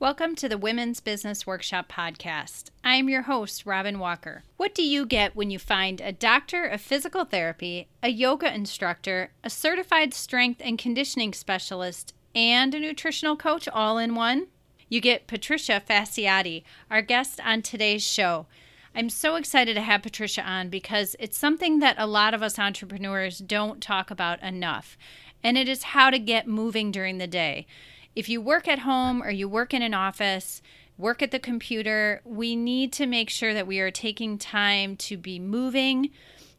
Welcome to the Women's Business Workshop Podcast. I am your host, Robin Walker. What do you get when you find a doctor of physical therapy, a yoga instructor, a certified strength and conditioning specialist, and a nutritional coach all in one? You get Patricia Fasciati, our guest on today's show. I'm so excited to have Patricia on because it's something that a lot of us entrepreneurs don't talk about enough, and it is how to get moving during the day if you work at home or you work in an office, work at the computer, we need to make sure that we are taking time to be moving.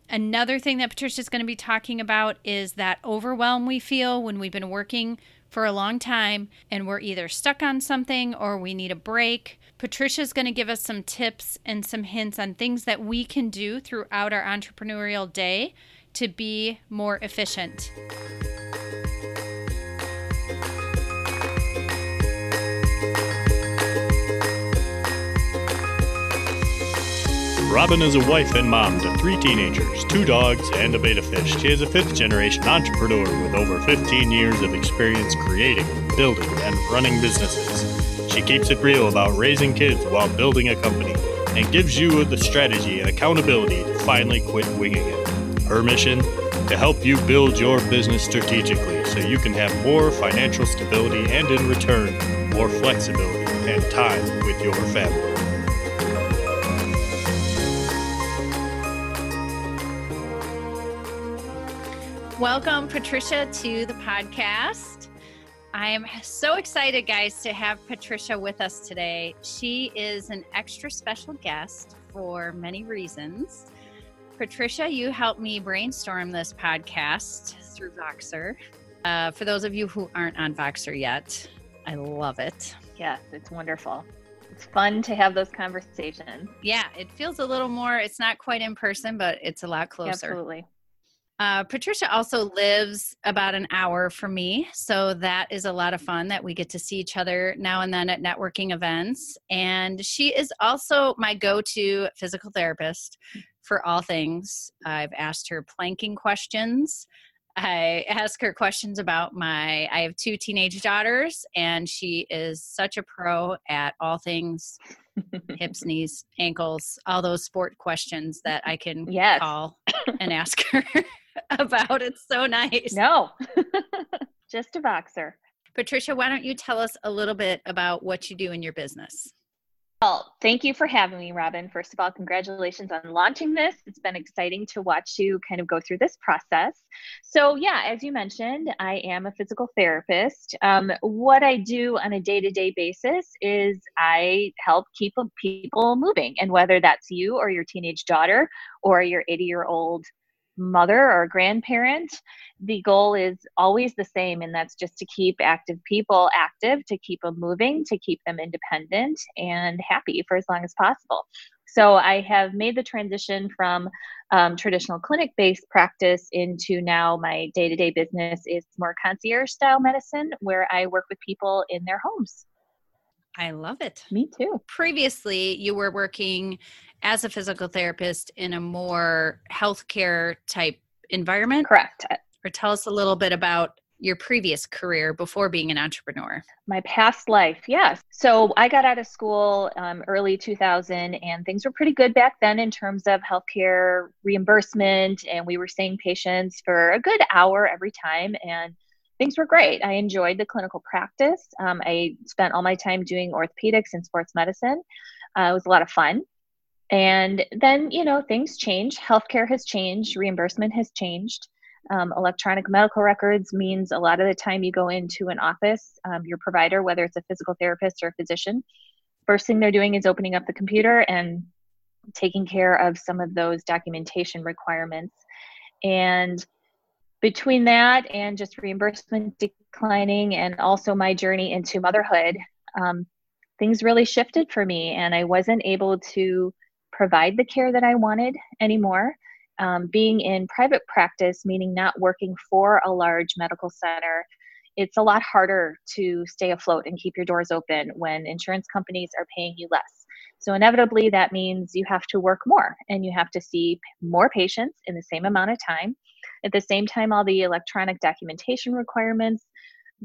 Another thing that Patricia is going to be talking about is that overwhelm we feel when we've been working for a long time and we're either stuck on something or we need a break. Patricia is going to give us some tips and some hints on things that we can do throughout our entrepreneurial day to be more efficient. Robin is a wife and mom to three teenagers, two dogs, and a betta fish. She is a fifth generation entrepreneur with over 15 years of experience creating, building, and running businesses. She keeps it real about raising kids while building a company and gives you the strategy and accountability to finally quit winging it. Her mission? To help you build your business strategically so you can have more financial stability and, in return, more flexibility and time with your family. Welcome, Patricia, to the podcast. I am so excited, guys, to have Patricia with us today. She is an extra special guest for many reasons. Patricia, you helped me brainstorm this podcast through Voxer. Uh, for those of you who aren't on Voxer yet, I love it. Yes, it's wonderful. It's fun to have those conversations. Yeah, it feels a little more, it's not quite in person, but it's a lot closer. Absolutely. Uh, Patricia also lives about an hour from me, so that is a lot of fun that we get to see each other now and then at networking events. And she is also my go to physical therapist for all things. I've asked her planking questions. I ask her questions about my I have two teenage daughters and she is such a pro at all things hips, knees, ankles, all those sport questions that I can yes. call and ask her. about. It's so nice. No, just a Voxer. Patricia, why don't you tell us a little bit about what you do in your business? Well, thank you for having me, Robin. First of all, congratulations on launching this. It's been exciting to watch you kind of go through this process. So, yeah, as you mentioned, I am a physical therapist. Um, what I do on a day to day basis is I help keep people moving. And whether that's you or your teenage daughter or your 80 year old mother or grandparent, the goal is always the same, and that's just to keep active people active, to keep them moving, to keep them independent and happy for as long as possible. So I have made the transition from um, traditional clinic based practice into now my day to day business is more concierge style medicine where I work with people in their homes. I love it. Me too. Previously, you were working as a physical therapist in a more healthcare type environment? Correct. Or tell us a little bit about your previous career before being an entrepreneur? My past life, yes. So I got out of school um, early 2000, and things were pretty good back then in terms of healthcare reimbursement. And we were seeing patients for a good hour every time. And things were great. I enjoyed the clinical practice. Um, I spent all my time doing orthopedics and sports medicine. Uh, it was a lot of fun. And then, you know, things change. Healthcare has changed, reimbursement has changed. Um, electronic medical records means a lot of the time you go into an office, um, your provider, whether it's a physical therapist or a physician, first thing they're doing is opening up the computer and taking care of some of those documentation requirements. And between that and just reimbursement declining, and also my journey into motherhood, um, things really shifted for me, and I wasn't able to provide the care that I wanted anymore. Um, being in private practice, meaning not working for a large medical center, it's a lot harder to stay afloat and keep your doors open when insurance companies are paying you less. So, inevitably, that means you have to work more and you have to see more patients in the same amount of time. At the same time, all the electronic documentation requirements,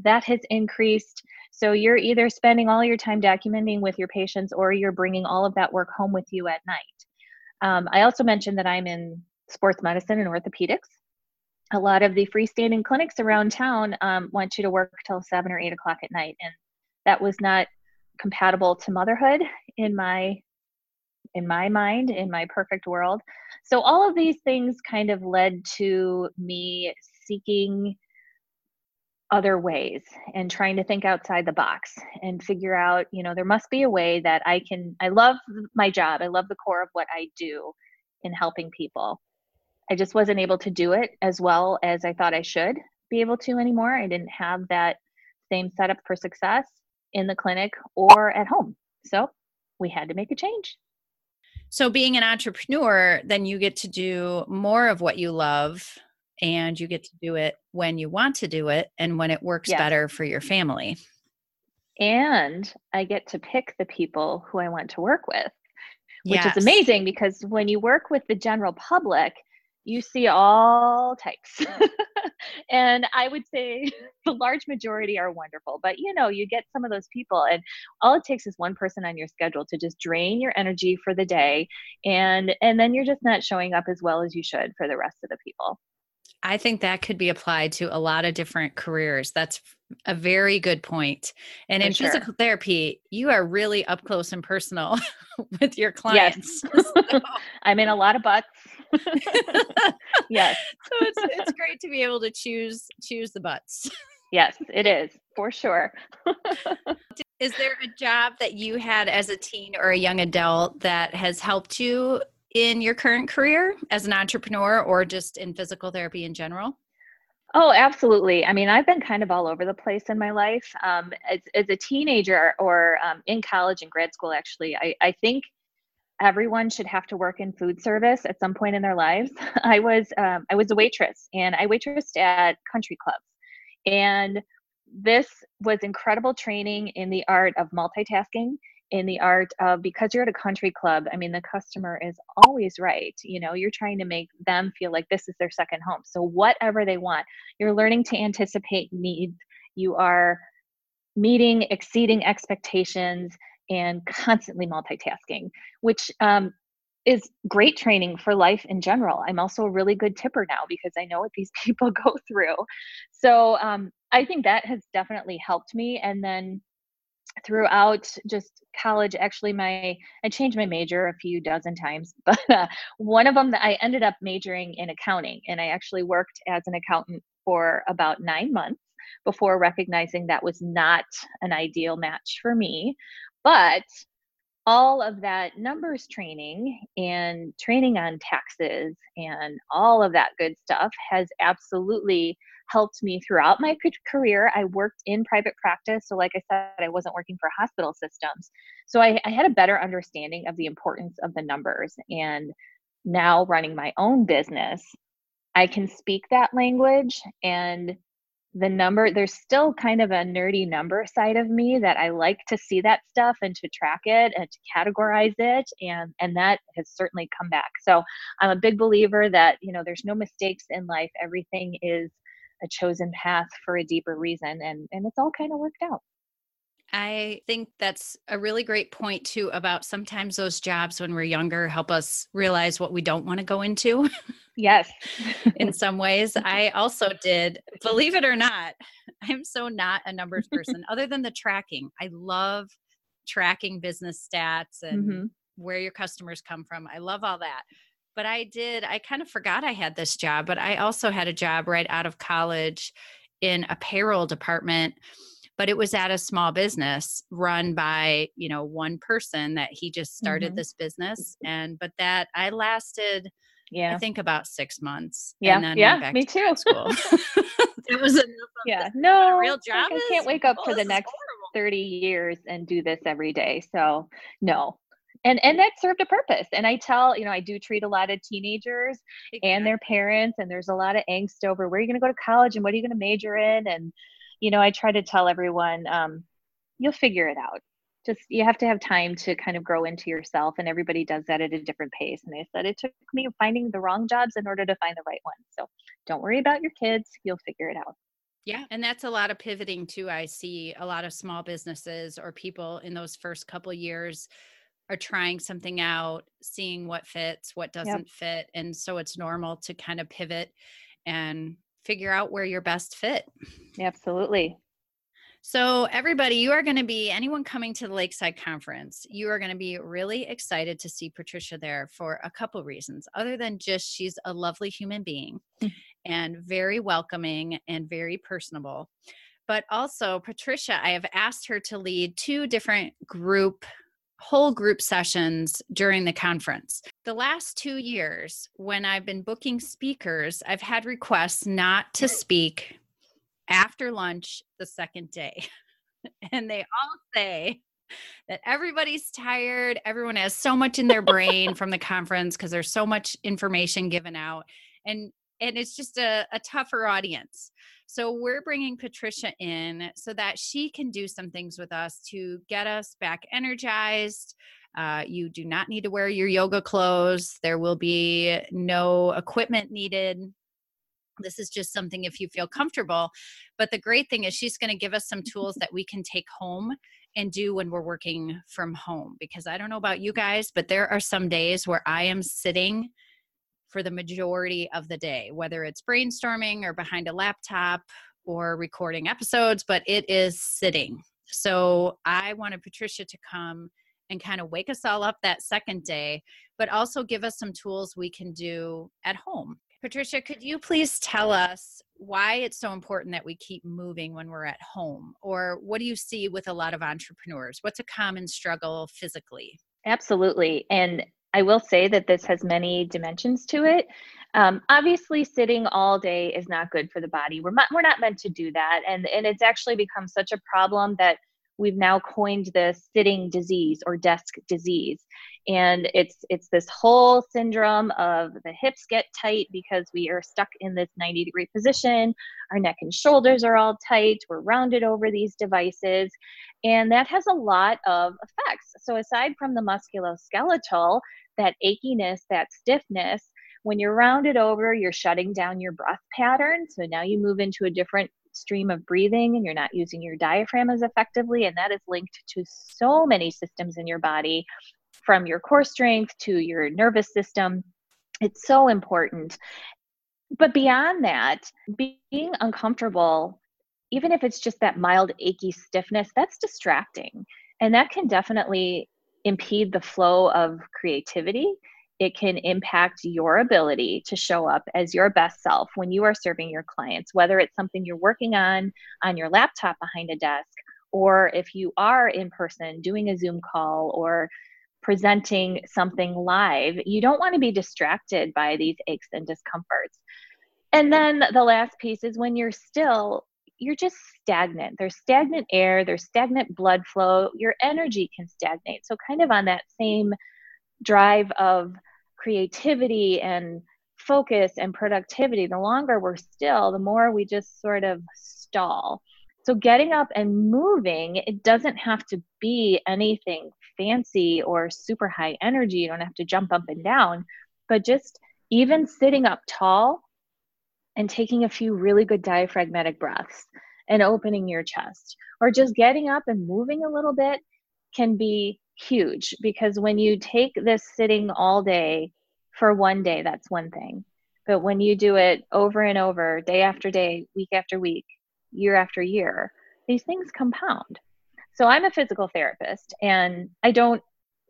that has increased. So you're either spending all your time documenting with your patients or you're bringing all of that work home with you at night. Um, I also mentioned that I'm in sports medicine and orthopedics. A lot of the freestanding clinics around town um, want you to work till seven or eight o'clock at night, and that was not compatible to motherhood in my in my mind in my perfect world so all of these things kind of led to me seeking other ways and trying to think outside the box and figure out you know there must be a way that i can i love my job. I love the core of what i do in helping people. I just wasn't able to do it as well as i thought i should be able to anymore. I didn't have that same setup for success in the clinic or at home. So we had to make a change. So being an entrepreneur then you get to do more of what you love and you get to do it when you want to do it and when it works better for your family. And I get to pick the people who I want to work with, which yes. is amazing because when you work with the general public, you see all types. and I would say the large majority are wonderful, but you know, you get some of those people, and all it takes is one person on your schedule to just drain your energy for the day. And and then you're just not showing up as well as you should for the rest of the people. I think that could be applied to a lot of different careers. That's a very good point. And For in sure. physical therapy, you are really up close and personal with your clients. Yes. So. I'm in a lot of butts. yes. So it's it's great to be able to choose choose the butts. yes, it is. For sure. is there a job that you had as a teen or a young adult that has helped you in your current career as an entrepreneur or just in physical therapy in general? Oh, absolutely. I mean, I've been kind of all over the place in my life. Um, as, as a teenager or um, in college and grad school, actually, I, I think everyone should have to work in food service at some point in their lives. I was um, I was a waitress and I waitressed at country clubs, and this was incredible training in the art of multitasking in the art of because you're at a country club i mean the customer is always right you know you're trying to make them feel like this is their second home. So whatever they want you're learning to anticipate needs you are meeting exceeding expectations and constantly multitasking which um, is great training for life in general. I'm also a really good tipper now because i know what these people go through. So um, i think that has definitely helped me and then throughout just college actually my i changed my major a few dozen times but uh, one of them that i ended up majoring in accounting and i actually worked as an accountant for about nine months before recognizing that was not an ideal match for me. But all of that numbers training and training on taxes and all of that good stuff has absolutely helped me throughout my career. I worked in private practice. So, like I said, I wasn't working for hospital systems. So, I, I had a better understanding of the importance of the numbers. And now, running my own business, I can speak that language and the number there's still kind of a nerdy number side of me that i like to see that stuff and to track it and to categorize it and and that has certainly come back so i'm a big believer that you know there's no mistakes in life everything is a chosen path for a deeper reason and and it's all kind of worked out I think that's a really great point too about sometimes those jobs when we're younger help us realize what we don't want to go into. Yes. in some ways. I also did, believe it or not, I'm so not a numbers person other than the tracking. I love tracking business stats and mm-hmm. where your customers come from. I love all that but I did, I kind of forgot I had this job, but I also had a job right out of college in a payroll department but it was at a small business run by you know one person that he just started mm-hmm. this business and but that i lasted yeah i think about six months yeah yeah me to too school it was enough yeah no real job i can't wake up for the next horrible. 30 years and do this every day so no and and that served a purpose and i tell you know i do treat a lot of teenagers exactly. and their parents and there's a lot of angst over where you're you going to go to college and what are you going to major in and you know i try to tell everyone um, you'll figure it out just you have to have time to kind of grow into yourself and everybody does that at a different pace and they said it took me finding the wrong jobs in order to find the right one so don't worry about your kids you'll figure it out Yeah. And that's a lot of pivoting too. I see a lot of small businesses or people in those first couple years are trying something out, seeing what fits, what doesn't yep. fit. And so it's normal to kind of pivot and figure out where you're best fit. Absolutely. So, everybody, you are going to be anyone coming to the Lakeside Conference, you are going to be really excited to see Patricia there for a couple reasons, other than just she's a lovely human being mm. and very welcoming and very personable. But also, Patricia, I have asked her to lead two different group whole group sessions during the conference. The last two years, when I've been booking speakers, I've had requests not to speak after lunch the second day. and they all say that everybody's tired. Everyone has so much in their brain from the conference because there's so much information given out. And and it's just a, a tougher audience. So we're bringing Patricia in so that she can do some things with us to get us back energized. Uh, you do not need to wear your yoga clothes. There will be no equipment needed this is just something if you feel comfortable but the great thing is she's going to give us some tools that we can take home and do when we're working from home because i don't know about you guys but there are some days where i am sitting for the majority of the day whether it's brainstorming or behind a laptop or recording episodes but it is sitting so i wanted patricia to come and kind of wake us all up that second day but also give us some tools we can do at home Patricia, could you please tell us why it's so important that we keep moving when we're at home? Or what do you see with a lot of entrepreneurs? What's a common struggle physically? Absolutely. And I will say that this has many dimensions to it. Um, obviously, sitting all day is not good for the body. We're we're not meant to do that. And, and it's actually become such a problem that we've now coined this sitting disease or desk disease. And it's it's this whole syndrome of the hips get tight because we are stuck in this 90 degree position. Our neck and shoulders are all tight. We're rounded over these devices. And that has a lot of effects. So aside from the musculoskeletal that achiness that stiffness when you're rounded over, you're shutting down your breath pattern. So now you move into a different stream of breathing and you're not using your diaphragm as effectively. And that is linked to so many systems in your body from your core strength to your nervous system. It's so important. But beyond that, being uncomfortable, even if it's just that mild achy stiffness, that's distracting. And that can definitely impede the flow of creativity it can impact your ability to show up as your best self when you are serving your clients, whether it's something you're working on on your laptop behind a desk, or if you are in person doing a Zoom call or presenting something live, you don't want to be distracted by these aches and discomforts. And then the last piece is when you're still you're just stagnant. There's stagnant air, there's stagnant blood flow, your energy can stagnate. So, kind of on that same drive of creativity and focus and productivity, the longer we're still, the more we just sort of stall. So, getting up and moving, it doesn't have to be anything fancy or super high energy. You don't have to jump up and down, but just even sitting up tall and taking a few really good diaphragmatic breaths and opening your chest, or just getting up and moving a little bit can be huge because when you take this sitting all day for one day, that's one thing. But when you do it over and over, day after day, week after week, year after year, these things compound. So I'm a physical therapist and I don't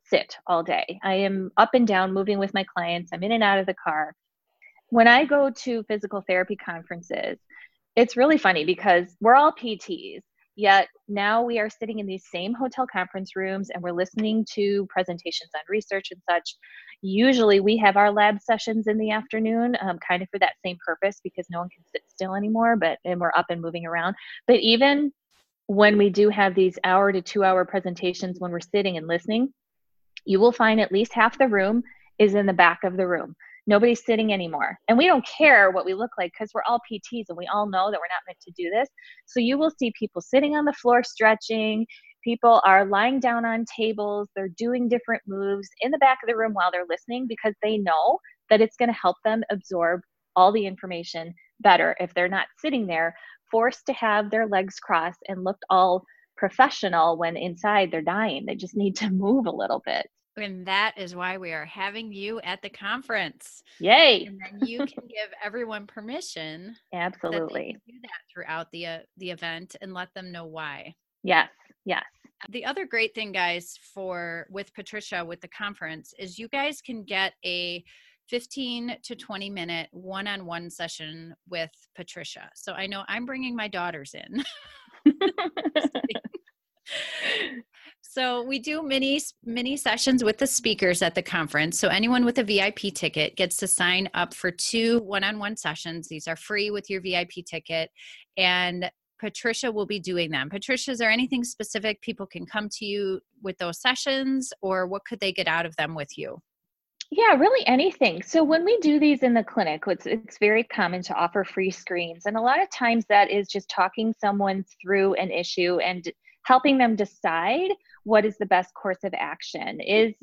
sit all day. I am up and down moving with my clients. I'm in and out of the car. When I go to physical therapy conferences, it's really funny because we're all PTs Yet now we are sitting in these same hotel conference rooms and we're listening to presentations on research and such. Usually we have our lab sessions in the afternoon, um, kind of for that same purpose because no one can sit still anymore, but and we're up and moving around. But even when we do have these hour to two hour presentations when we're sitting and listening, you will find at least half the room is in the back of the room nobody's sitting anymore. And we don't care what we look like because we're all PTs and we all know that we're not meant to do this. So you will see people sitting on the floor stretching. People are lying down on tables. They're doing different moves in the back of the room while they're listening because they know that it's going to help them absorb all the information better if they're not sitting there forced to have their legs crossed and looked all professional when inside they're dying. They just need to move a little bit. And that is why we are having you at the conference. Yay. And then you can give everyone permission. Absolutely. That do that throughout the uh, the event and let them know why. Yes. Yes. The other great thing guys for with Patricia with the conference is you guys can get a 15 to 20 minute one-on-one session with Patricia. So I know I'm bringing my daughters in. so we do mini mini sessions with the speakers at the conference. So anyone with a VIP ticket gets to sign up for two one-on-one sessions. These are free with your VIP ticket and Patricia will be doing them. Patricia, is there anything specific people can come to you with those sessions or what could they get out of them with you? Yeah, really anything. So when we do these in the clinic, it's it's very common to offer free screens, and a lot of times that is just talking someone through an issue and helping them decide what is the best course of action. Is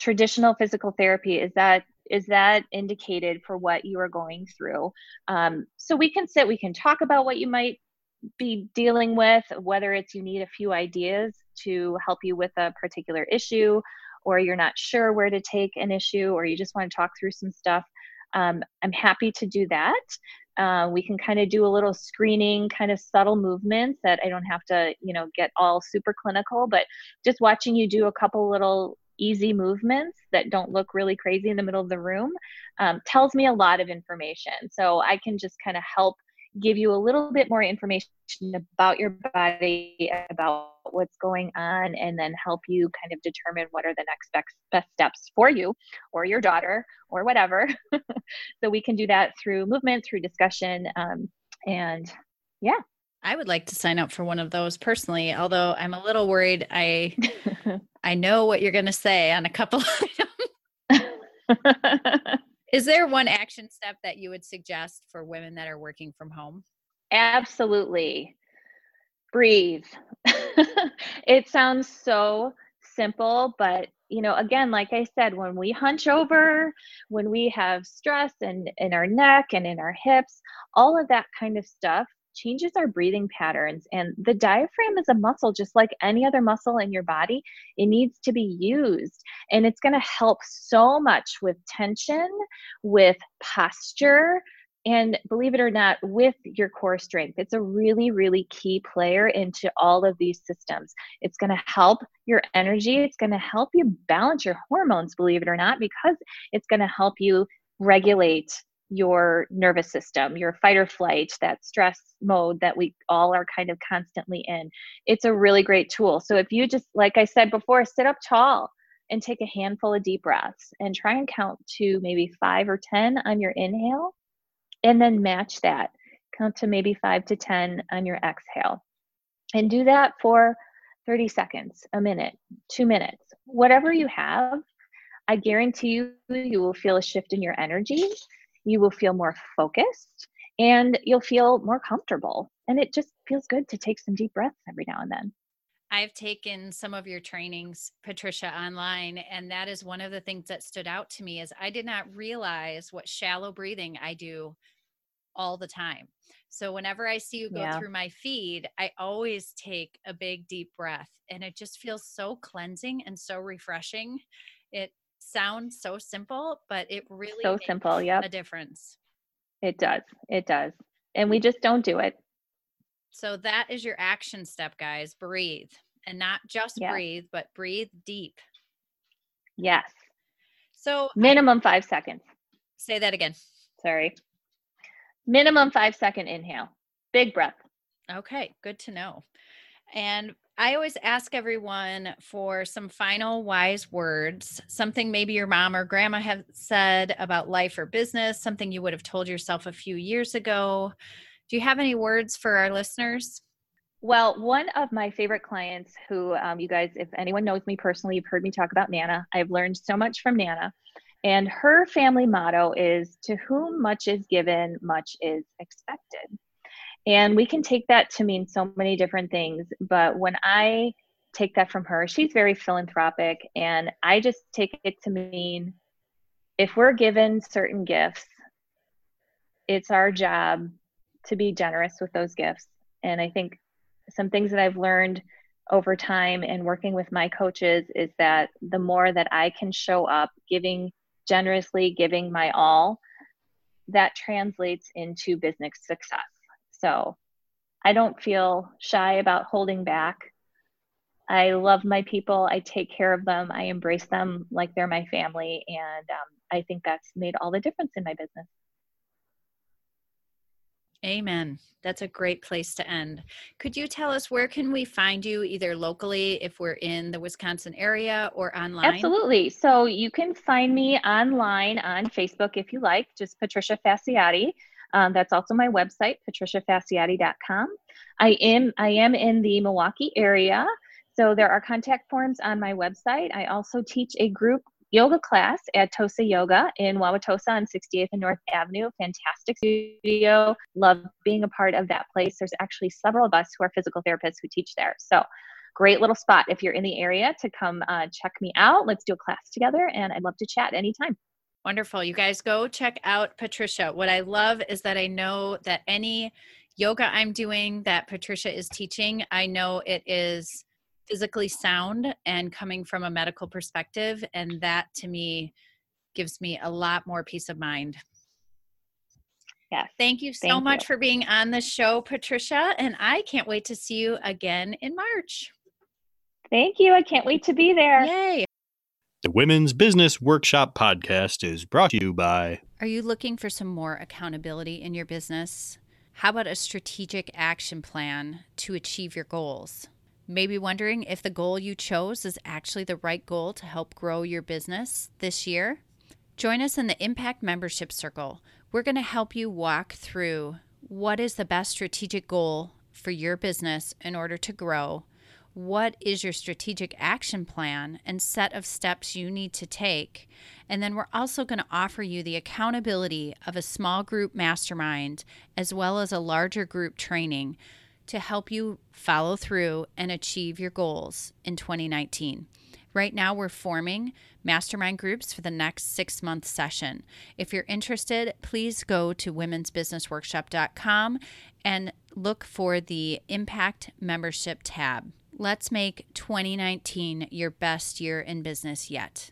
traditional physical therapy is that is that indicated for what you are going through? Um, so we can sit, we can talk about what you might be dealing with, whether it's you need a few ideas to help you with a particular issue or you're not sure where to take an issue or you just want to talk through some stuff, um, I'm happy to do that. Uh, we can kind of do a little screening, kind of subtle movements that I don't have to, you know, get all super clinical, but just watching you do a couple little easy movements that don't look really crazy in the middle of the room um, tells me a lot of information. So I can just kind of help give you a little bit more information about your body, about what's going on, and then help you kind of determine what are the next best, best steps for you or your daughter or whatever. so we can do that through movement, through discussion. Um, and yeah. I would like to sign up for one of those personally, although I'm a little worried. I I know what you're going to say on a couple Is there one action step that you would suggest for women that are working from home? Absolutely. Breathe. it sounds so simple, but you know, again, like I said, when we hunch over, when we have stress in, in our neck and in our hips, all of that kind of stuff changes our breathing patterns. And the diaphragm is a muscle, just like any other muscle in your body. It needs to be used. And it's going to help so much with tension, with posture, and believe it or not, with your core strength. It's a really, really key player into all of these systems. It's going to help your energy. It's going to help you balance your hormones, believe it or not, because it's going to help you regulate your nervous system, your fight or flight, that stress mode that we all are kind of constantly in. It's a really great tool. So if you just, like I said before, sit up tall and take a handful of deep breaths and try and count to maybe five or 10 on your inhale, and then match that. Count to maybe five to 10 on your exhale. And do that for 30 seconds, a minute, two minutes, whatever you have. I guarantee you, you will feel a shift in your energy you will feel more focused and you'll feel more comfortable. And it just feels good to take some deep breaths every now and then. I've taken some of your trainings, Patricia, online, and that is one of the things that stood out to me is I did not realize what shallow breathing I do all the time. So whenever I see you go yeah. through my feed, I always take a big deep breath and it just feels so cleansing and so refreshing. It sounds so simple, but it really so simple. Yeah, a difference. It does. It does, and we mm-hmm. just don't do it. So that is your action step, guys. Breathe, and not just yes. breathe, but breathe deep. Yes. So minimum I, five seconds. Say that again. Sorry. Minimum five second inhale. Big breath. Okay, good to know. And I always ask everyone for some final wise words, something maybe your mom or grandma have said about life or business, something you would have told yourself a few years ago. Do you have any words for our listeners? Well, one of my favorite clients, who um, you guys, if anyone knows me personally, you've heard me talk about Nana. I've learned so much from Nana. And her family motto is To whom much is given, much is expected. And we can take that to mean so many different things. But when I take that from her, she's very philanthropic. And I just take it to mean if we're given certain gifts, it's our job to be generous with those gifts. And I think some things that I've learned over time and working with my coaches is that the more that I can show up giving generously, giving my all, that translates into business success. So I don't feel shy about holding back. I love my people. I take care of them. I embrace them like they're my family. And um, I think that's made all the difference in my business. Amen. That's a great place to end. Could you tell us where can we find you either locally if we're in the Wisconsin area or online? Absolutely. So you can find me online on Facebook if you like, just Patricia Fasciati. Um, that's also my website, patriciafasciati.com. I am I am in the Milwaukee area. So there are contact forms on my website. I also teach a group yoga class at Tosa Yoga in Wauwatosa on 68th and North Avenue. Fantastic studio. Love being a part of that place. There's actually several of us who are physical therapists who teach there. So great little spot if you're in the area to come uh, check me out. Let's do a class together, and I'd love to chat anytime. Wonderful. You guys go check out Patricia. What I love is that I know that any yoga I'm doing that Patricia is teaching, I know it is physically sound and coming from a medical perspective. And that to me gives me a lot more peace of mind. Yeah. Thank you so Thank much you. for being on the show, Patricia. And I can't wait to see you again in March. Thank you. I can't wait to be there. Yay. The Women's Business Workshop podcast is brought to you by. Are you looking for some more accountability in your business? How about a strategic action plan to achieve your goals? Maybe wondering if the goal you chose is actually the right goal to help grow your business this year? Join us in the Impact Membership Circle. We're going to help you walk through what is the best strategic goal for your business in order to grow. What is your strategic action plan and set of steps you need to take? And then we're also going to offer you the accountability of a small group mastermind as well as a larger group training to help you follow through and achieve your goals in 2019. Right now, we're forming mastermind groups for the next six month session. If you're interested, please go to womensbusinessworkshop.com and look for the Impact Membership tab. Let's make 2019 your best year in business yet.